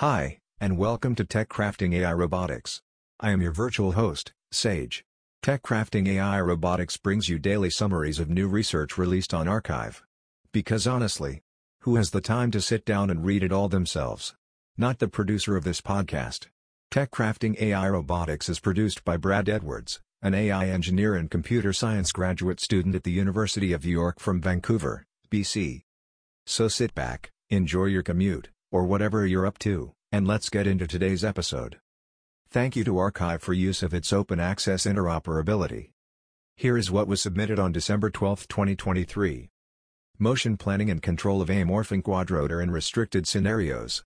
Hi, and welcome to Tech Crafting AI Robotics. I am your virtual host, Sage. Tech Crafting AI Robotics brings you daily summaries of new research released on arXiv. Because honestly, who has the time to sit down and read it all themselves? Not the producer of this podcast. Tech Crafting AI Robotics is produced by Brad Edwards, an AI engineer and computer science graduate student at the University of York from Vancouver, BC. So sit back, enjoy your commute, or whatever you're up to, and let's get into today's episode. Thank you to arXiv for use of its open access interoperability. Here is what was submitted on December 12, 2023. Motion Planning and Control of Amorphing Quadrotor in Restricted Scenarios.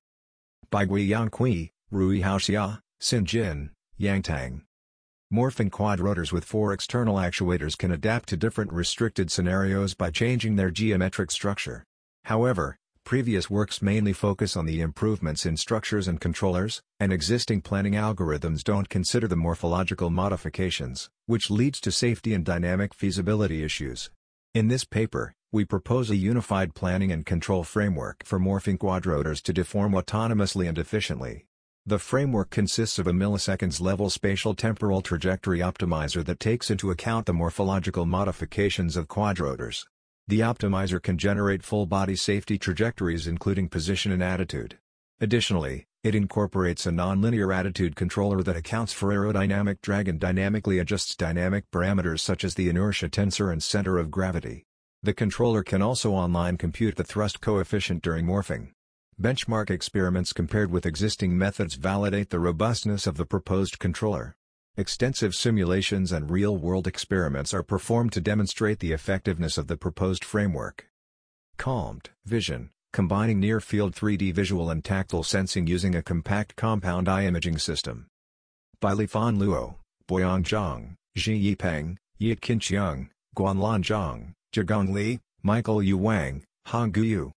By Guiyang Kui, Ruihao Xia, Xin Jin, Yang Tang. Morphing quadrotors with four external actuators can adapt to different restricted scenarios by changing their geometric structure. However, previous works mainly focus on the improvements in structures and controllers, and existing planning algorithms don't consider the morphological modifications, which leads to safety and dynamic feasibility issues. In this paper, we propose a unified planning and control framework for morphing quadrotors to deform autonomously and efficiently. The framework consists of a milliseconds-level spatial temporal trajectory optimizer that takes into account the morphological modifications of quadrotors. The optimizer can generate full-body safety trajectories including position and attitude. Additionally, it incorporates a nonlinear attitude controller that accounts for aerodynamic drag and dynamically adjusts dynamic parameters such as the inertia tensor and center of gravity. The controller can also online compute the thrust coefficient during morphing. Benchmark experiments compared with existing methods validate the robustness of the proposed controller. Extensive simulations and real-world experiments are performed to demonstrate the effectiveness of the proposed framework. Calmed Vision, combining near-field 3D visual and tactile sensing using a compact compound eye imaging system. By Lifan Luo, Boyang Zhang, Ji Yipeng, Yitkin Qiang, Guanlan Zhang, Zhigang Li, Michael Yu Wang, Hongyu Yu.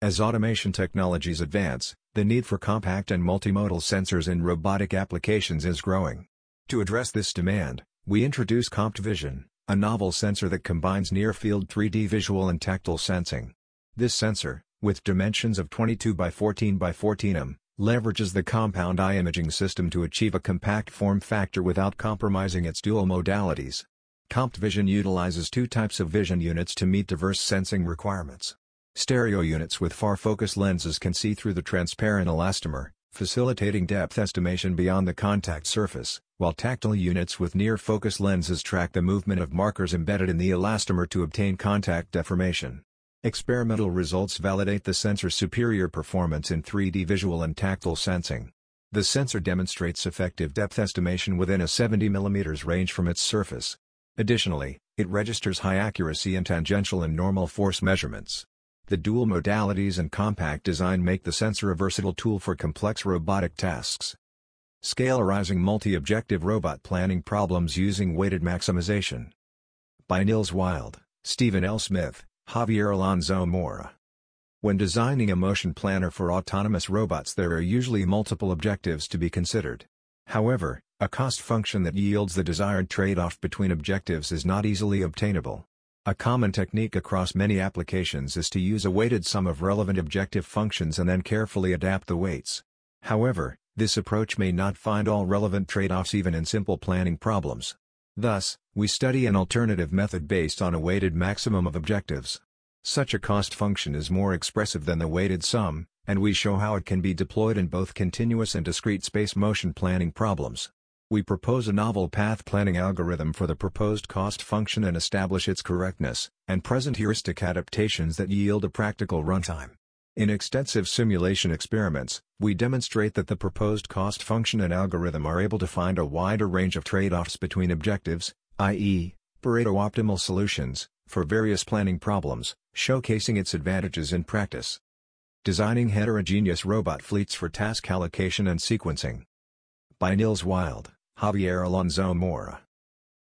As automation technologies advance, the need for compact and multimodal sensors in robotic applications is growing. To address this demand, we introduce CompdVision, a novel sensor that combines near-field 3D visual and tactile sensing. This sensor, with dimensions of 22 by 14 by 14 m, leverages the compound eye imaging system to achieve a compact form factor without compromising its dual modalities. CompdVision utilizes two types of vision units to meet diverse sensing requirements. Stereo units with far-focus lenses can see through the transparent elastomer, facilitating depth estimation beyond the contact surface, while tactile units with near-focus lenses track the movement of markers embedded in the elastomer to obtain contact deformation. Experimental results validate the sensor's superior performance in 3D visual and tactile sensing. The sensor demonstrates effective depth estimation within a 70 mm range from its surface. Additionally, it registers high accuracy in tangential and normal force measurements. The dual modalities and compact design make the sensor a versatile tool for complex robotic tasks. Scalarizing multi-objective robot planning problems using weighted maximization. By Nils Wilde, Stephen L. Smith, Javier Alonso Mora. When designing a motion planner for autonomous robots there are usually multiple objectives to be considered. However, a cost function that yields the desired trade-off between objectives is not easily obtainable. A common technique across many applications is to use a weighted sum of relevant objective functions and then carefully adapt the weights. However, this approach may not find all relevant trade-offs even in simple planning problems. Thus, we study an alternative method based on a weighted maximum of objectives. Such a cost function is more expressive than the weighted sum, and we show how it can be deployed in both continuous and discrete space motion planning problems. We propose a novel path planning algorithm for the proposed cost function and establish its correctness, and present heuristic adaptations that yield a practical runtime. In extensive simulation experiments, we demonstrate that the proposed cost function and algorithm are able to find a wider range of trade-offs between objectives, i.e., Pareto optimal solutions, for various planning problems, showcasing its advantages in practice. Designing heterogeneous robot fleets for task allocation and sequencing. By Nils Wilde. Javier Alonso Mora.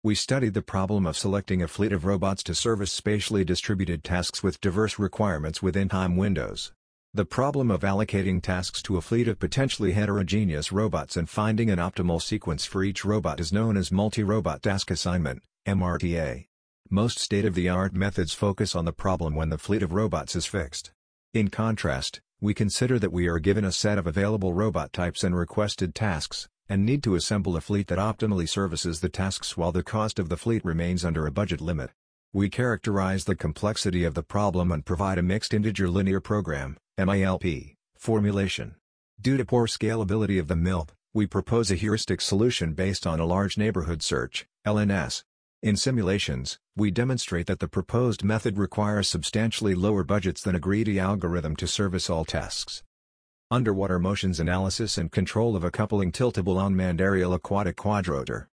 We studied the problem of selecting a fleet of robots to service spatially distributed tasks with diverse requirements within time windows. The problem of allocating tasks to a fleet of potentially heterogeneous robots and finding an optimal sequence for each robot is known as multi-robot task assignment, MRTA. Most state-of-the-art methods focus on the problem when the fleet of robots is fixed. In contrast, We consider that we are given a set of available robot types and requested tasks, and need to assemble a fleet that optimally services the tasks while the cost of the fleet remains under a budget limit. We characterize the complexity of the problem and provide a mixed integer linear program MILP, formulation. Due to poor scalability of the MILP, we propose a heuristic solution based on a large neighborhood search LNS. In simulations, we demonstrate that the proposed method requires substantially lower budgets than a greedy algorithm to service all tasks. Underwater motions analysis and control of a coupling tiltable unmanned aerial aquatic quadrotor.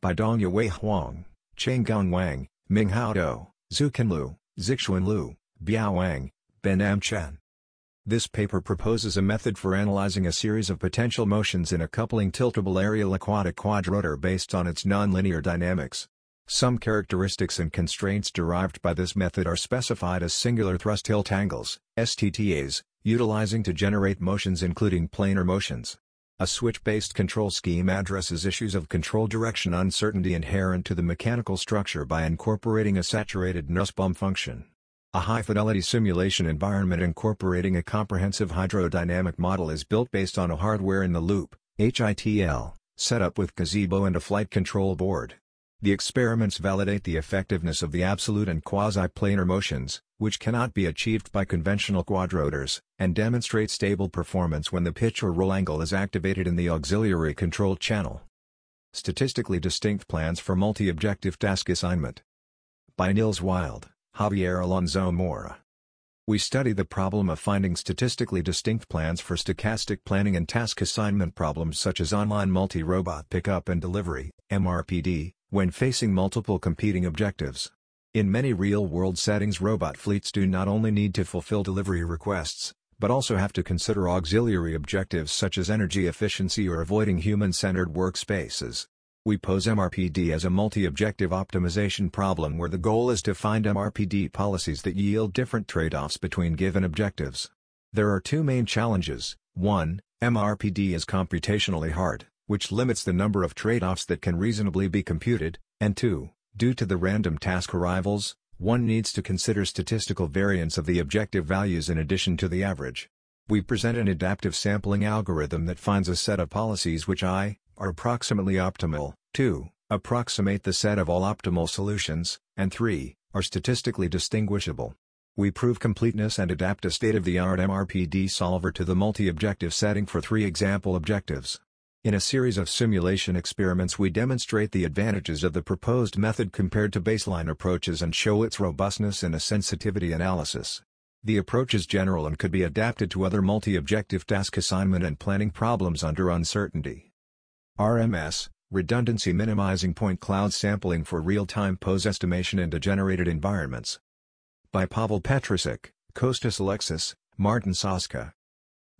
By Dongyue Huang, Chenggang Wang, Minghao Dou, Zuken Liu, Zixuan Lu, Biao Wang, Ben M. Chen. This paper proposes a method for analyzing a series of potential motions in a coupling tiltable aerial aquatic quadrotor based on its nonlinear dynamics. Some characteristics and constraints derived by this method are specified as singular thrust tilt angles, STTAs, utilizing to generate motions including planar motions. A switch-based control scheme addresses issues of control direction uncertainty inherent to the mechanical structure by incorporating a saturated Nussbaum function. A high-fidelity simulation environment incorporating a comprehensive hydrodynamic model is built based on a hardware-in-the-loop HITL, setup with Gazebo and a flight control board. The experiments validate the effectiveness of the absolute and quasi-planar motions, which cannot be achieved by conventional quadrotors, and demonstrate stable performance when the pitch or roll angle is activated in the auxiliary control channel. Statistically distinct plans for multi-objective task assignment. By Nils Wilde, Javier Alonso Mora. We study the problem of finding statistically distinct plans for stochastic planning and task assignment problems such as online multi-robot pickup and delivery, MRPD, when facing multiple competing objectives. In many real-world settings robot fleets do not only need to fulfill delivery requests, but also have to consider auxiliary objectives such as energy efficiency or avoiding human-centered workspaces. We pose MRPD as a multi-objective optimization problem where the goal is to find MRPD policies that yield different trade-offs between given objectives. There are two main challenges. 1. MRPD is computationally hard which limits the number of trade-offs that can reasonably be computed, and 2. Due to the random task arrivals, one needs to consider statistical variance of the objective values in addition to the average. We present an adaptive sampling algorithm that finds a set of policies which I, are approximately optimal, 2, approximate the set of all optimal solutions, and 3, are statistically distinguishable. We prove completeness and adapt a state-of-the-art MRPD solver to the multi-objective setting for three example objectives. In a series of simulation experiments we demonstrate the advantages of the proposed method compared to baseline approaches and show its robustness in a sensitivity analysis. The approach is general and could be adapted to other multi-objective task assignment and planning problems under uncertainty. RMS, Redundancy Minimizing Point Cloud Sampling for Real-Time Pose Estimation in Degenerated Environments. By Pavel Petracek, Kostas Alexis, Martin Saska.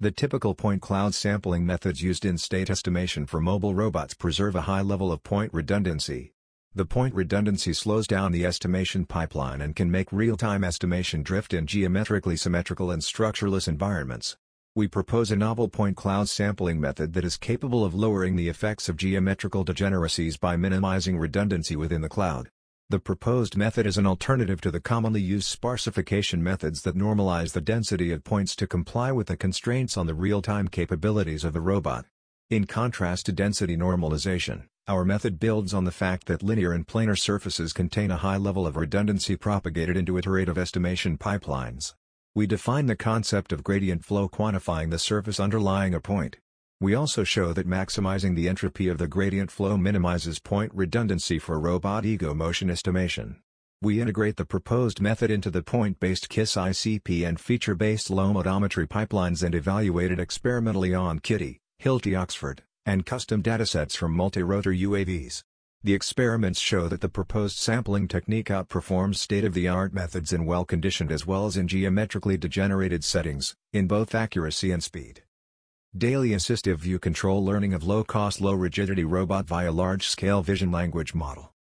The typical point cloud sampling methods used in state estimation for mobile robots preserve a high level of point redundancy. The point redundancy slows down the estimation pipeline and can make real-time estimation drift in geometrically symmetrical and structureless environments. We propose a novel point cloud sampling method that is capable of lowering the effects of geometrical degeneracies by minimizing redundancy within the cloud. The proposed method is an alternative to the commonly used sparsification methods that normalize the density of points to comply with the constraints on the real-time capabilities of the robot. In contrast to density normalization, our method builds on the fact that linear and planar surfaces contain a high level of redundancy propagated into iterative estimation pipelines. We define the concept of gradient flow quantifying the surface underlying a point. We also show that maximizing the entropy of the gradient flow minimizes point redundancy for robot ego motion estimation. We integrate the proposed method into the point-based KISS ICP and feature-based LOAM odometry pipelines and evaluate it experimentally on KITTI, Hilti Oxford, and custom datasets from multi-rotor UAVs. The experiments show that the proposed sampling technique outperforms state-of-the-art methods in well-conditioned as well as in geometrically degenerated settings, in both accuracy and speed. Daily Assistive View Control Learning of Low-Cost Low-Rigidity Robot via Large-Scale Vision Language Model.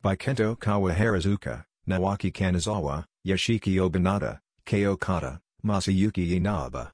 By Kento Kawaharazuka, Naoki Kanazawa, Yoshiki Obinata, Kei Okada, Masayuki Inaba.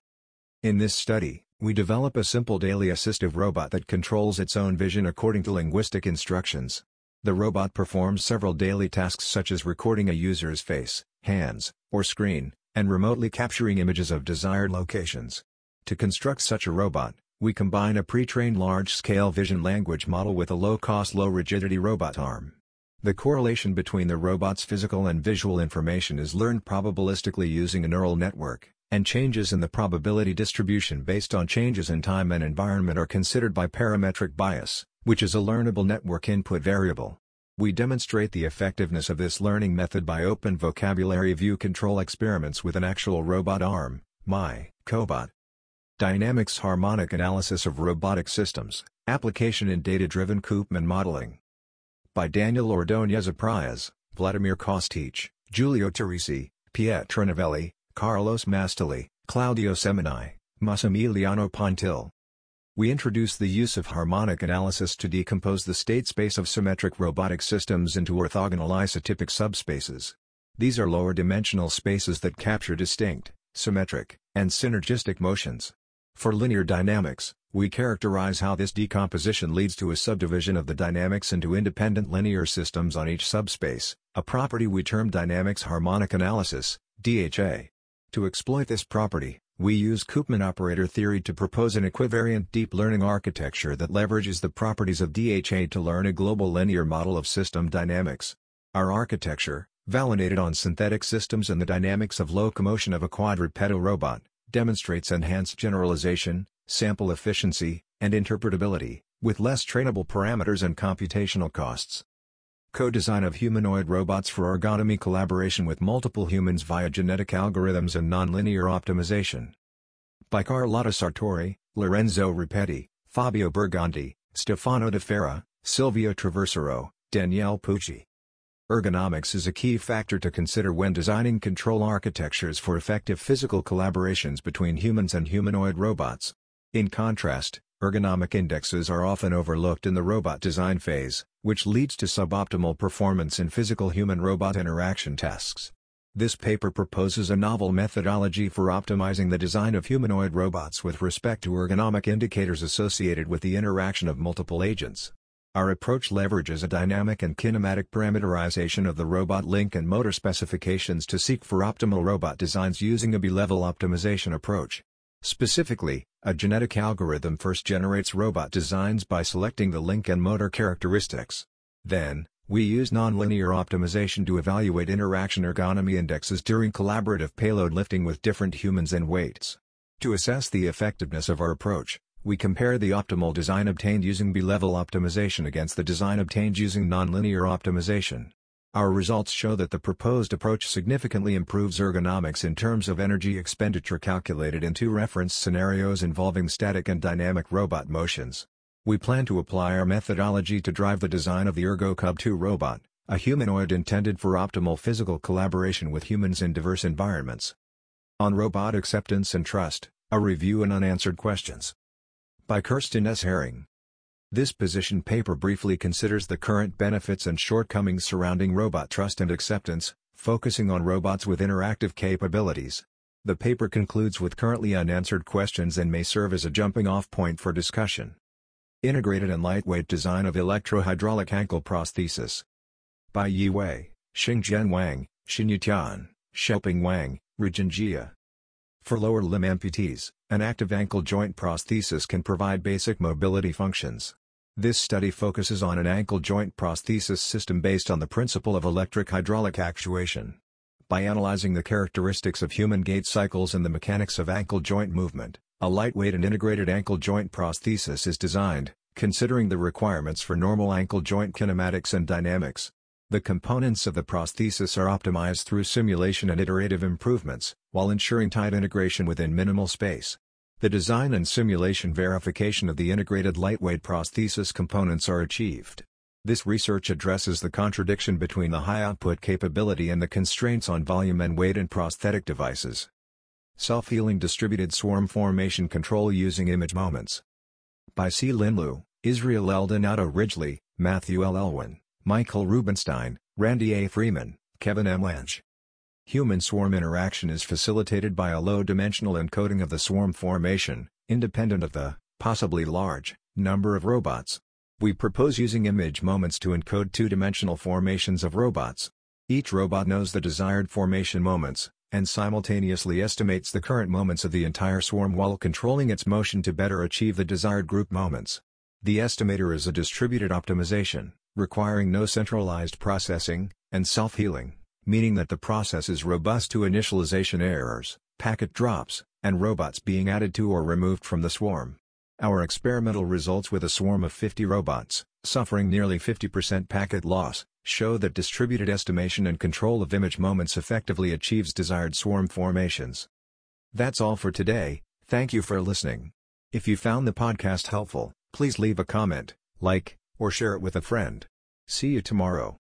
In this study, we develop a simple daily assistive robot that controls its own vision according to linguistic instructions. The robot performs several daily tasks such as recording a user's face, hands, or screen, and remotely capturing images of desired locations. To construct such a robot, we combine a pre-trained large-scale vision language model with a low-cost low-rigidity robot arm. The correlation between the robot's physical and visual information is learned probabilistically using a neural network, and changes in the probability distribution based on changes in time and environment are considered by parametric bias, which is a learnable network input variable. We demonstrate the effectiveness of this learning method by open vocabulary view control experiments with an actual robot arm, my cobot. Dynamics Harmonic Analysis of Robotic Systems, Application in Data-Driven Koopman Modeling by Daniel Ordonez Prias, Vladimir Kostic, Giulio Turrisi, Pietro Novelli, Carlos Mastalli, Claudio Semini, Massimiliano Pontil. We introduce the use of harmonic analysis to decompose the state space of symmetric robotic systems into orthogonal isotypic subspaces. These are lower dimensional spaces that capture distinct, symmetric, and synergistic motions. For linear dynamics, we characterize how this decomposition leads to a subdivision of the dynamics into independent linear systems on each subspace, a property we term dynamics harmonic analysis, DHA. To exploit this property, we use Koopman operator theory to propose an equivariant deep learning architecture that leverages the properties of DHA to learn a global linear model of system dynamics. Our architecture, validated on synthetic systems and the dynamics of locomotion of a quadrupedal robot, demonstrates enhanced generalization, sample efficiency, and interpretability, with less trainable parameters and computational costs. Co-design of humanoid robots for ergonomy collaboration with multiple humans via genetic algorithms and nonlinear optimization. By Carlotta Sartori, Lorenzo Rapetti, Fabio Bergonti, Stefano Dafarra, Silvio Traversaro, Daniele Pucci. Ergonomics is a key factor to consider when designing control architectures for effective physical collaborations between humans and humanoid robots. In contrast, ergonomic indexes are often overlooked in the robot design phase, which leads to suboptimal performance in physical human-robot interaction tasks. This paper proposes a novel methodology for optimizing the design of humanoid robots with respect to ergonomic indicators associated with the interaction of multiple agents. Our approach leverages a dynamic and kinematic parameterization of the robot link and motor specifications to seek for optimal robot designs using a bi-level optimization approach. Specifically, a genetic algorithm first generates robot designs by selecting the link and motor characteristics. Then, we use nonlinear optimization to evaluate interaction ergonomy indexes during collaborative payload lifting with different humans and weights. To assess the effectiveness of our approach, we compare the optimal design obtained using bi-level optimization against the design obtained using nonlinear optimization. Our results show that the proposed approach significantly improves ergonomics in terms of energy expenditure calculated in two reference scenarios involving static and dynamic robot motions. We plan to apply our methodology to drive the design of the ergoCub 2 robot, a humanoid intended for optimal physical collaboration with humans in diverse environments. On Robot Acceptance and Trust, a review and unanswered questions. By Kerstin S. Haring. This position paper briefly considers the current benefits and shortcomings surrounding robot trust and acceptance, focusing on robots with interactive capabilities. The paper concludes with currently unanswered questions and may serve as a jumping-off point for discussion. Integrated and lightweight design of electrohydraulic ankle prosthesis. By Yi Wei, Xingzhen Wang, Xinyu Tian, Xiaoping Wang, Rujin Jia. For lower limb amputees, an active ankle joint prosthesis can provide basic mobility functions. This study focuses on an ankle joint prosthesis system based on the principle of electric hydraulic actuation. By analyzing the characteristics of human gait cycles and the mechanics of ankle joint movement, a lightweight and integrated ankle joint prosthesis is designed, considering the requirements for normal ankle joint kinematics and dynamics. The components of the prosthesis are optimized through simulation and iterative improvements, while ensuring tight integration within minimal space. The design and simulation verification of the integrated lightweight prosthesis components are achieved. This research addresses the contradiction between the high output capability and the constraints on volume and weight in prosthetic devices. Self-healing distributed swarm formation control using image moments. By C. Linlu, Israel. Donato Ridgley, Matthew L. Elwin, Michael Rubenstein, Randy A. Freeman, Kevin M. Lange. Human-swarm interaction is facilitated by a low-dimensional encoding of the swarm formation, independent of the, possibly large, number of robots. We propose using image moments to encode two-dimensional formations of robots. Each robot knows the desired formation moments, and simultaneously estimates the current moments of the entire swarm while controlling its motion to better achieve the desired group moments. The estimator is a distributed optimization, requiring no centralized processing, and self-healing, meaning that the process is robust to initialization errors, packet drops, and robots being added to or removed from the swarm. Our experimental results with a swarm of 50 robots, suffering nearly 50% packet loss, show that distributed estimation and control of image moments effectively achieves desired swarm formations. That's all for today, thank you for listening. If you found the podcast helpful, please leave a comment, like, or share it with a friend. See you tomorrow.